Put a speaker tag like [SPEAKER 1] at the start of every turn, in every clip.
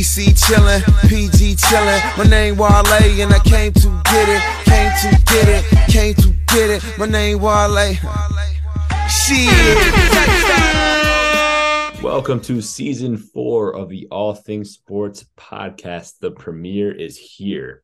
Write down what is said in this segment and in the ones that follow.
[SPEAKER 1] DC chillin', PG chillin'. My name Wale and I came to get it, came to get it, came to get it. My name Wale. Shit.
[SPEAKER 2] Welcome to season four of the All Things Sports podcast. The premiere is here.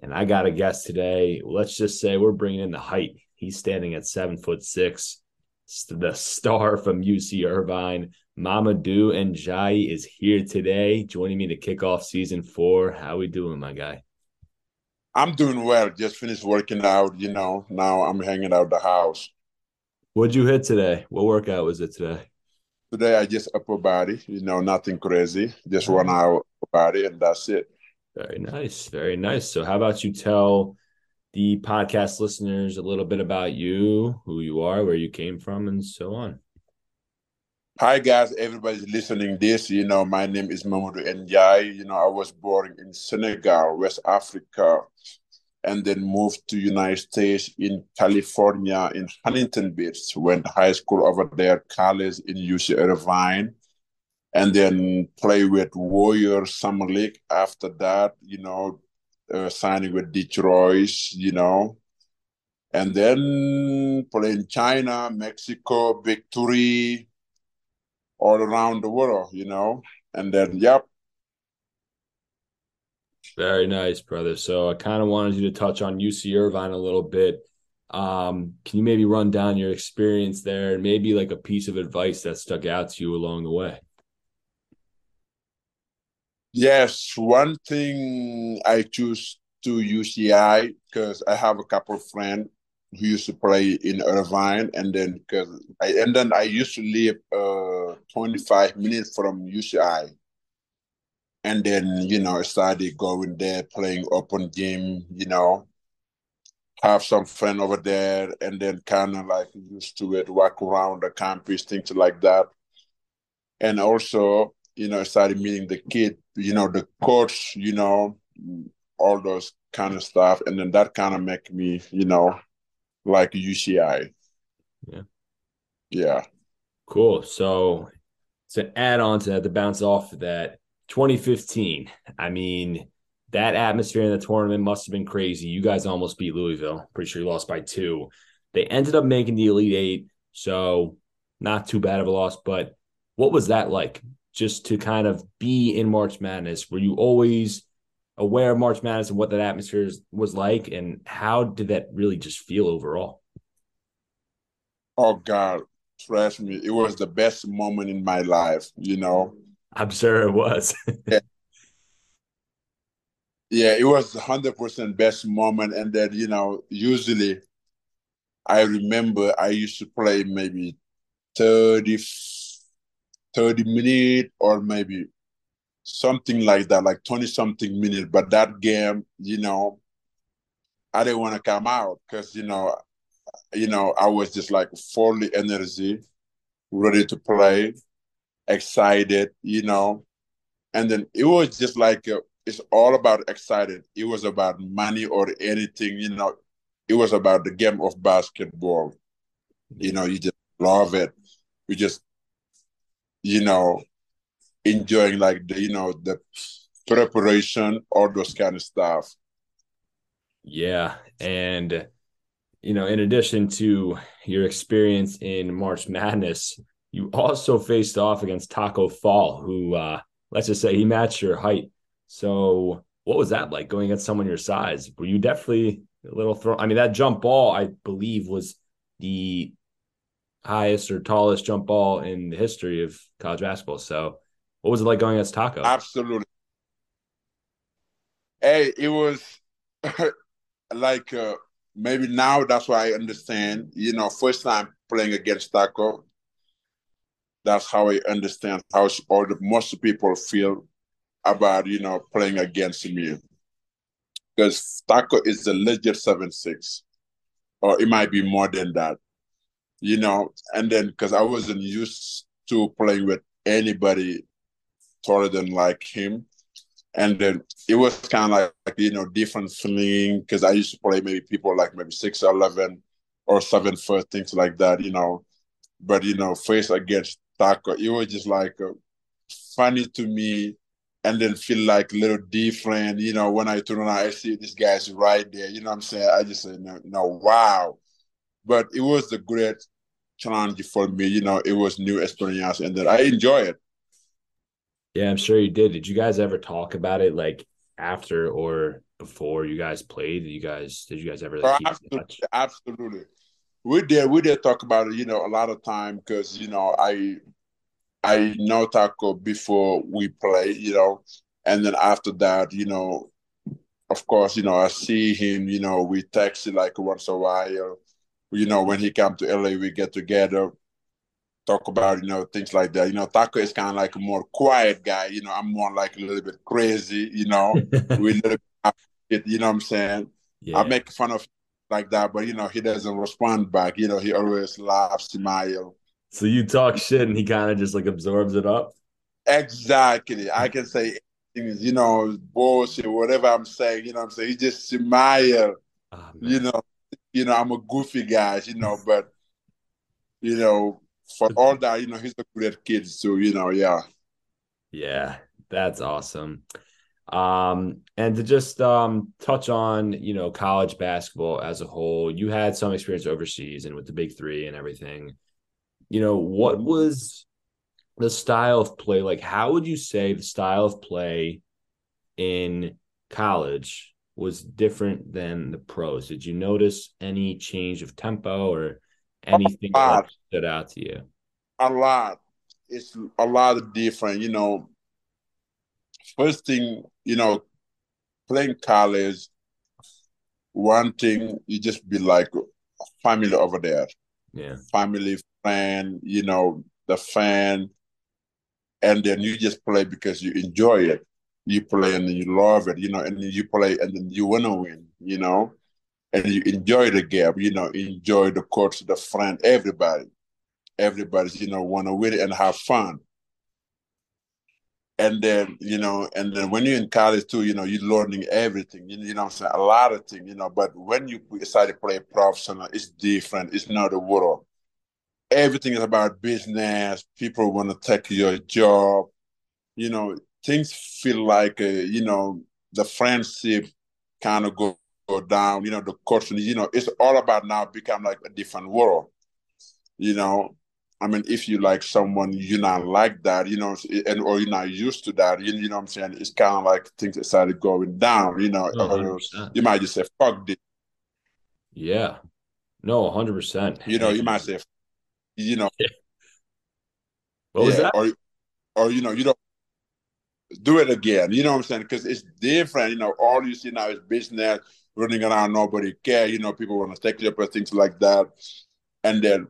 [SPEAKER 2] And I got a guest today. Let's just say we're bringing in the height. He's standing at seven foot six. The star from UC Irvine, Mamadou N'Diaye is here today, joining me to kick off season four. How we doing, my guy?
[SPEAKER 3] I'm doing well. Just finished working out. You know, now I'm hanging out the house.
[SPEAKER 2] What'd you hit today? What workout was it today?
[SPEAKER 3] Today I just upper body. You know, nothing crazy. Just one hour upper body, and that's it.
[SPEAKER 2] Very nice. Very nice. So, how about you tell the podcast listeners a little bit about you, who you are, where you came from, and so on?
[SPEAKER 3] Hi guys, everybody's listening this. You know, my name is Mamadou N'Diaye. You know, I was born in Senegal, West Africa, and then moved to United States in California in Huntington Beach. Went high school over there, college in UC Irvine, and then play with Warriors Summer League. After that, you know, uh, signing with Detroit. You know, and then play in China, Mexico, Three all around the world, you know. And then, yep.
[SPEAKER 2] Very nice, brother. So I kind of wanted you to touch on UC Irvine a little bit. Um, can you maybe run down your experience there and maybe like a piece of advice that stuck out to you along the way?
[SPEAKER 3] Yes, one thing I choose to UCI because I have a couple of friends who used to play in Irvine, and then because I and then I used to live uh 25 minutes from UCI, and then you know I started going there playing open game, you know, have some friend over there, and then kind of like used to it, walk around the campus, things like that, and also you know I started meeting the kid, you know, the coach, you know, all those kind of stuff, and then that kind of make me, you know like UCI.
[SPEAKER 2] Yeah.
[SPEAKER 3] Yeah.
[SPEAKER 2] Cool. So to add on to that, to bounce off of that, 2015. I mean, that atmosphere in the tournament must have been crazy. You guys almost beat Louisville. Pretty sure you lost by two. They ended up making the Elite Eight. So not too bad of a loss. But what was that like? Just to kind of be in March Madness? Were you always aware of March Madness and what that atmosphere was like, and how did that really just feel overall?
[SPEAKER 3] Oh God, trust me, it was the best moment in my life. You know,
[SPEAKER 2] I'm sure it was.
[SPEAKER 3] yeah. yeah, it was hundred percent best moment, and then you know, usually, I remember I used to play maybe 30, 30 minutes or maybe something like that, like 20 something minutes. But that game, you know, I didn't want to come out because, you know, you know, I was just like fully energy, ready to play, excited, you know. And then it was just like, a, it's all about excited. It was about money or anything, you know. It was about the game of basketball. You know, you just love it. You just, you know, enjoying like the you know the preparation, all those kind of stuff.
[SPEAKER 2] Yeah, and you know, in addition to your experience in March Madness, you also faced off against Tacko Fall, who uh, let's just say he matched your height. So, what was that like going against someone your size? Were you definitely a little thrown? I mean, that jump ball, I believe, was the highest or tallest jump ball in the history of college basketball. So, what was it like going against Tacko?
[SPEAKER 3] Absolutely. Hey, it was like uh, maybe now that's why I understand. You know, first time playing against Tacko, that's how I understand how all the most people feel about you know playing against me. Because Tacko is a legit seven six, or it might be more than that. You know, and then because I wasn't used to playing with anybody taller than like him. And then it was kind of like, you know, different feeling because I used to play maybe people like maybe 6'11 or 7 foot, things like that, you know. But, you know, face against Tacko, it was just like uh, funny to me and then feel like a little different. You know, when I turn around, I see this guy's right there. You know what I'm saying? I just say, no, no, wow. But it was a great challenge for me. You know, it was new experience, and that I enjoy it.
[SPEAKER 2] Yeah, I'm sure you did. Did you guys ever talk about it like after or before you guys played? Did you guys did you guys ever like,
[SPEAKER 3] oh, absolutely, absolutely. We did we did talk about it, you know, a lot of time because you know I I know Tacko before we play, you know, and then after that, you know, of course, you know, I see him, you know, we text like once a while. You know, when he come to LA, we get together, talk about, you know, things like that. You know, Tacko is kind of like a more quiet guy. You know, I'm more like a little bit crazy, you know, we little bit, you know what I'm saying? Yeah. I make fun of like that, but you know, he doesn't respond back. You know, he always laughs, smile.
[SPEAKER 2] So you talk shit and he kind of just like absorbs it up.
[SPEAKER 3] Exactly. I can say things, you know, bullshit, whatever I'm saying, you know I'm saying? He just smile. Oh, you know, you know, I'm a goofy guy, you know, but you know, for all that, you know, he's a great kid. So, you know, yeah.
[SPEAKER 2] Yeah, that's awesome. Um, and to just um touch on, you know, college basketball as a whole, you had some experience overseas and with the big three and everything you know, what was the style of play like? How would you say the style of play in college was different than the pros? Did you notice any change of tempo or anything that stood out to you?
[SPEAKER 3] A lot. It's a lot of different, you know. First thing, you know, playing college, one thing you just be like family over there.
[SPEAKER 2] Yeah.
[SPEAKER 3] Family, fan, you know, the fan, and then you just play because you enjoy it. You play and you love it, you know, and you play and then you want to win, you know, and you enjoy the game, you know, enjoy the coach, the friend, everybody. Everybody's, you know, want to win it and have fun. And then, you know, and then when you're in college too, you know, you're learning everything, you, you know I'm saying? A lot of things, you know, but when you decide to play professional, it's different. It's not the world everything is about business. People want to take your job. You know, things feel like, uh, you know, the friendship kind of go, go down. You know, the culture, you know, it's all about now become like a different world. You know, I mean, if you like someone, you're not like that, you know, and or you're not used to that, you, you know what I'm saying? It's kind of like things started going down, you know, oh, you might just say, fuck this.
[SPEAKER 2] Yeah. No, 100%.
[SPEAKER 3] You know, you might say, you know.
[SPEAKER 2] What was that?
[SPEAKER 3] Or, or you know, you don't do it again. You know what I'm saying? Because it's different. You know, all you see now is business running around. Nobody care. You know, people want to take your things like that, and then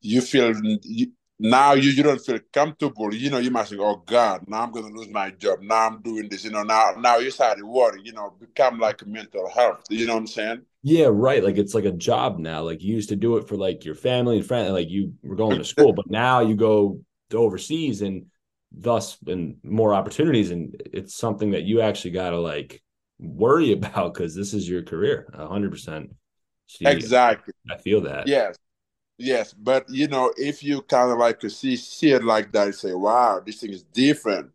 [SPEAKER 3] you feel you, now you, you don't feel comfortable. You know, you might think, oh God, now I'm gonna lose my job. Now I'm doing this. You know, now now you start to worry. You know, become like mental health. You know what I'm saying?
[SPEAKER 2] Yeah, right. Like it's like a job now. Like you used to do it for like your family and friends, like you were going to school, but now you go to overseas and thus and more opportunities. And it's something that you actually got to like worry about because this is your career, hundred percent.
[SPEAKER 3] Exactly.
[SPEAKER 2] I feel that.
[SPEAKER 3] Yes. Yes. But you know, if you kind of like to see see it like that, say, wow, this thing is different,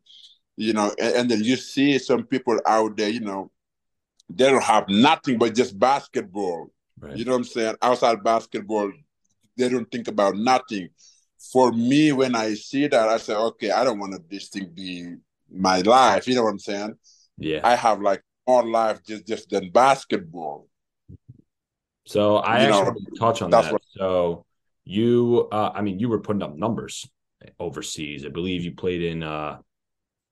[SPEAKER 3] you know, and, and then you see some people out there, you know, they don't have nothing but just basketball. Right. You know what I'm saying? Outside basketball, they don't think about nothing. For me, when I see that, I say, okay, I don't want this thing be my life. You know what I'm saying?
[SPEAKER 2] Yeah.
[SPEAKER 3] I have like more life just just than basketball.
[SPEAKER 2] So I you actually know, touch on that. What... so you, uh, I mean, you were putting up numbers overseas. I believe you played in, uh,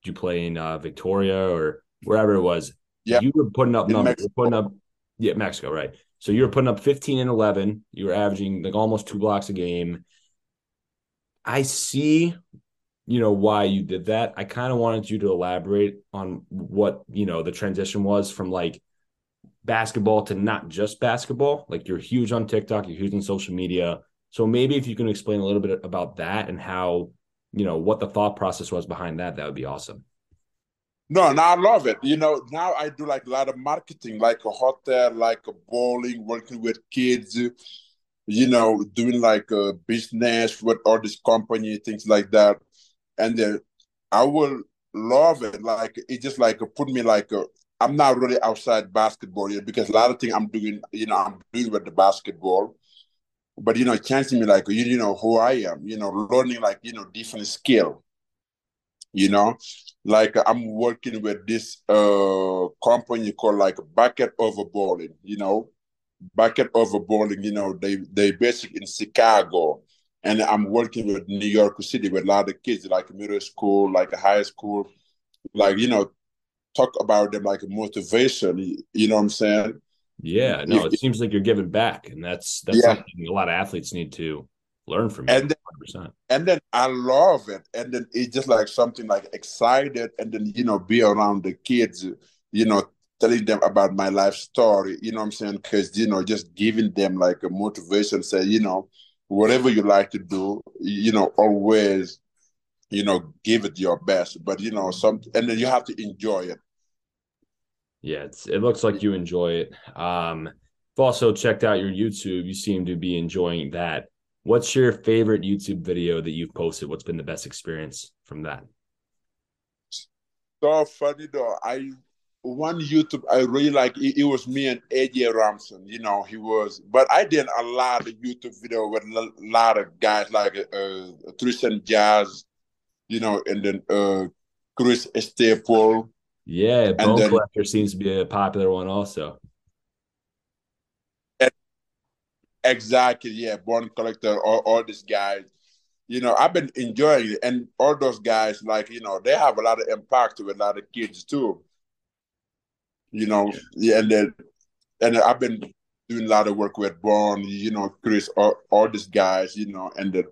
[SPEAKER 2] you play in uh, Victoria or wherever it was. Yeah. You were putting up numbers. You're putting up yeah, Mexico, right. So you were putting up 15 and 11. You were averaging like almost two blocks a game. I see, you know, why you did that. I kind of wanted you to elaborate on what, you know, the transition was from like basketball to not just basketball. Like you're huge on TikTok, you're huge on social media. So maybe if you can explain a little bit about that and how, you know, what the thought process was behind that, that would be awesome.
[SPEAKER 3] No, now I love it. You know, now I do like a lot of marketing, like a hotel, like a bowling, working with kids, you know, doing like a business with all this company, things like that. And then I will love it. Like it just like put me like a, I'm not really outside basketball yet because a lot of things I'm doing, you know, I'm doing with the basketball. But you know, changing me like you, you know who I am, you know, learning like you know different skill. You know, like I'm working with this uh company called like Bucket Overballing, you know, Bucket Overballing, you know, they they basically in Chicago and I'm working with New York City with a lot of kids, like middle school, like high school, like you know, talk about them like motivation. You know what I'm saying?
[SPEAKER 2] Yeah, no, it seems like you're giving back, and that's that's yeah. something a lot of athletes need to learn from you.
[SPEAKER 3] And then, 100%. and then I love it, and then it's just like something like excited, and then you know, be around the kids, you know, telling them about my life story. You know what I'm saying? Because you know, just giving them like a motivation, say, you know whatever you like to do, you know, always, you know, give it your best. But you know, some and then you have to enjoy it.
[SPEAKER 2] Yeah, it's, it looks like you enjoy it. Um, I've also checked out your YouTube. You seem to be enjoying that. What's your favorite YouTube video that you've posted? What's been the best experience from that?
[SPEAKER 3] So funny though. I one YouTube I really like it, it, was me and AJ Ramson. You know, he was, but I did a lot of YouTube video with a lot of guys like uh, Tristan Jass, you know, and then uh, Chris Staple.
[SPEAKER 2] Yeah, Bone then, Collector seems to be a popular one also.
[SPEAKER 3] Exactly, yeah, Bone Collector, all, all these guys. You know, I've been enjoying it, and all those guys, like you know, they have a lot of impact with a lot of kids too you know, yeah, and then and I've been doing a lot of work with Bone, you know, Chris, all, all these guys, you know, and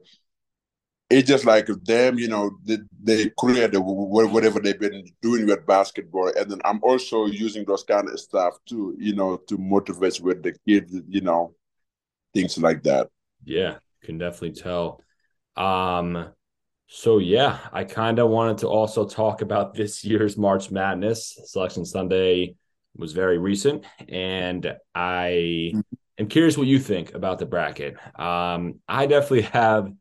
[SPEAKER 3] it's just like them, you know, they, they create whatever they've been doing with basketball, and then I'm also using those kind of stuff too, you know, to motivate with the kids, you know, things like that.
[SPEAKER 2] Yeah, can definitely tell. Um, so yeah, I kind of wanted to also talk about this year's March Madness Selection Sunday was very recent, and I am curious what you think about the bracket. Um, I definitely have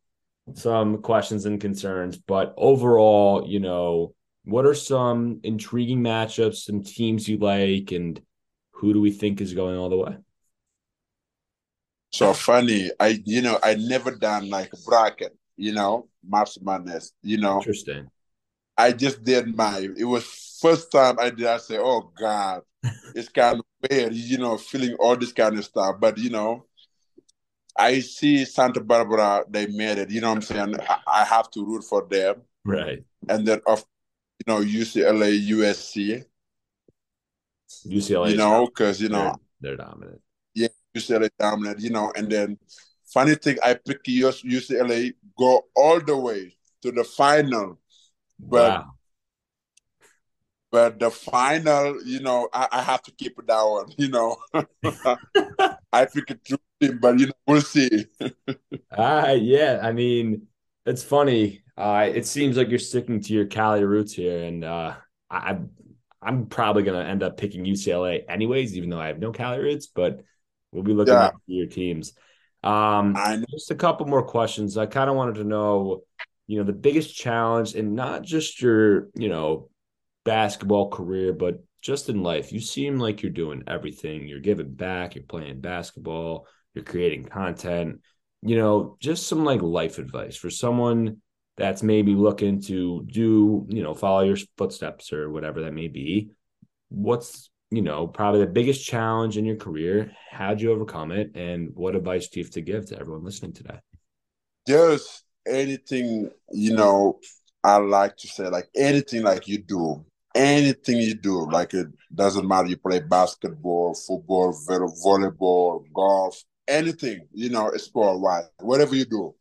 [SPEAKER 2] some questions and concerns, but overall, you know, what are some intriguing matchups, some teams you like, and who do we think is going all the way?
[SPEAKER 3] So funny, I you know I never done like a bracket, you know, March Madness, you know.
[SPEAKER 2] Interesting.
[SPEAKER 3] I just did my. It was first time I did. I say, "Oh God, it's kind of weird," you know, feeling all this kind of stuff. But you know, I see Santa Barbara. They made it. You know what I'm saying? I, have to root for them.
[SPEAKER 2] Right.
[SPEAKER 3] And then of, you know, UCLA, USC.
[SPEAKER 2] UCLA.
[SPEAKER 3] You know, because you know
[SPEAKER 2] they're, they're dominant.
[SPEAKER 3] Yeah, UCLA dominant. You know, and then funny thing, I picked UCLA go all the way to the final but wow. But the final, you know, I, I have to keep it down. You know, I think it's true, but you know, we'll see.
[SPEAKER 2] uh, yeah, I mean, it's funny. Uh, it seems like you're sticking to your Cali roots here, and uh, I, I'm probably gonna end up picking UCLA anyways, even though I have no Cali roots. But we'll be looking yeah. at your teams. Um, just a couple more questions. I kind of wanted to know you know, the biggest challenge and not just your, you know, basketball career, but just in life. You seem like you're doing everything. You're giving back, you're playing basketball, you're creating content, you know, just some like life advice for someone that's maybe looking to do, you know, follow your footsteps or whatever that may be. What's, you know, probably the biggest challenge in your career? How'd you overcome it? And what advice do you have to give to everyone listening today?
[SPEAKER 3] Just anything, you know, I like to say like anything like you do, anything you do, like it doesn't matter you play basketball, football, volleyball, golf, anything, you know, sport wise, whatever you do.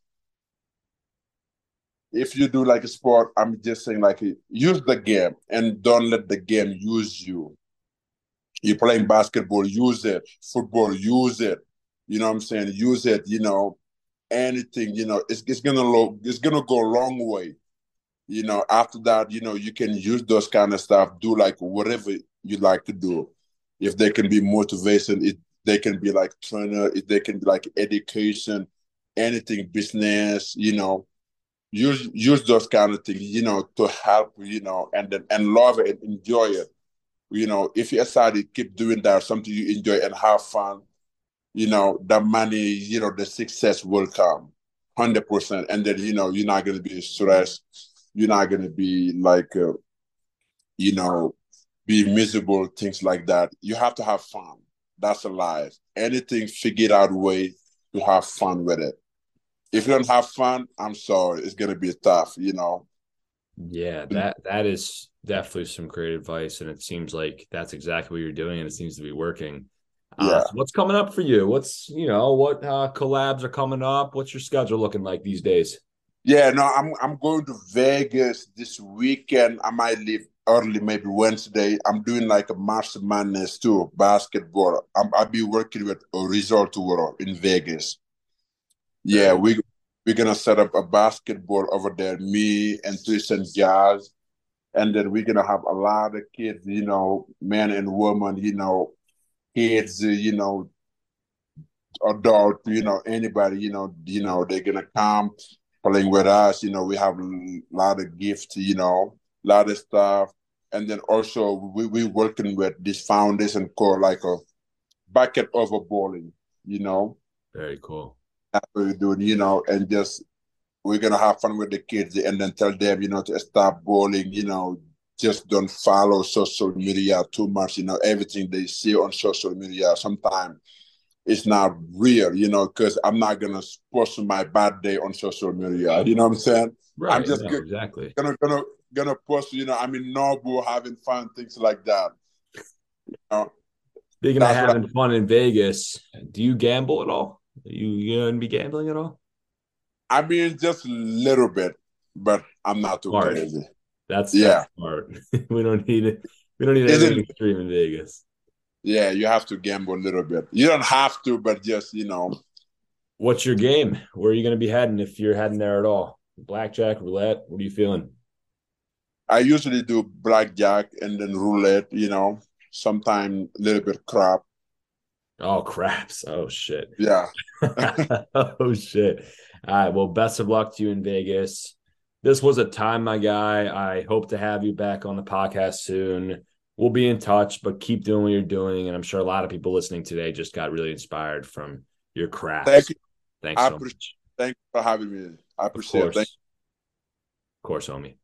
[SPEAKER 3] If you do like a sport, I'm just saying like use the game and don't let the game use you. You're playing basketball, use it. Football, use it. You know what I'm saying? Use it, you know, anything, you know, it's, it's gonna look, it's gonna go a long way. You know, after that, you know, you can use those kind of stuff, do like whatever you like to do. If they can be motivation, it they can be like trainer, if they can be like education, anything, business, you know, use use those kind of things, you know, to help, you know, and then and love it and enjoy it. You know, if you decide to keep doing that, something you enjoy and have fun, you know, the money, you know, the success will come, hundred percent. And then you know, you're not gonna be stressed. You're not gonna be like, uh, you know, be miserable, things like that. You have to have fun. That's a life. Anything, figured out way to have fun with it if you don't have fun, I'm sorry, it's gonna be tough, you know.
[SPEAKER 2] Yeah, that that is definitely some great advice, and it seems like that's exactly what you're doing, and it seems to be working. Uh, yeah. So what's coming up for you? What's you know what uh, collabs are coming up? What's your schedule looking like these days?
[SPEAKER 3] Yeah, no, I'm I'm going to Vegas this weekend. I might leave early, maybe Wednesday. I'm doing like a March Madness too, basketball. I'm, I'll be working with a resort world in Vegas. Yeah, we we're gonna set up a basketball over there. Me and Tristan Jass, and then we're gonna have a lot of kids. You know, men and women. You know, kids. You know, adult. You know, anybody. You know, you know they're gonna come playing with us. You know, we have a lot of gifts. You know, a lot of stuff. And then also we we working with this foundation called like a bucket over bowling. You know.
[SPEAKER 2] Very cool
[SPEAKER 3] that's what we're doing, you know, and just we're gonna have fun with the kids and then tell them, you know, to stop bowling, you know, just don't follow social media too much, you know, everything they see on social media sometimes it's not real, you know, because I'm not gonna post my bad day on social media. You know what I'm saying?
[SPEAKER 2] Right.
[SPEAKER 3] I'm just
[SPEAKER 2] no,
[SPEAKER 3] gonna,
[SPEAKER 2] exactly
[SPEAKER 3] gonna gonna gonna post, you know, I'm in Nobu having fun, things like that. You know,
[SPEAKER 2] Speaking of having I, fun in Vegas, do you gamble at all? You you gonna be gambling at all?
[SPEAKER 3] I mean, just a little bit, but I'm not too smart. crazy.
[SPEAKER 2] That's yeah, that's smart. we don't need it. We don't need anything extreme in Vegas.
[SPEAKER 3] Yeah, you have to gamble a little bit. You don't have to, but just you know.
[SPEAKER 2] What's your game? Where are you going to be heading if you're heading there at all? Blackjack, roulette. What are you feeling?
[SPEAKER 3] I usually do blackjack and then roulette. You know, sometimes a little bit crap.
[SPEAKER 2] Oh craps! Oh shit!
[SPEAKER 3] Yeah.
[SPEAKER 2] oh shit! All right. Well, best of luck to you in Vegas. This was a time, my guy. I hope to have you back on the podcast soon. We'll be in touch, but keep doing what you're doing. And I'm sure a lot of people listening today just got really inspired from your craft.
[SPEAKER 3] Thank you.
[SPEAKER 2] Thanks I so
[SPEAKER 3] much. Thanks for having me. I appreciate it.
[SPEAKER 2] Of course, homie.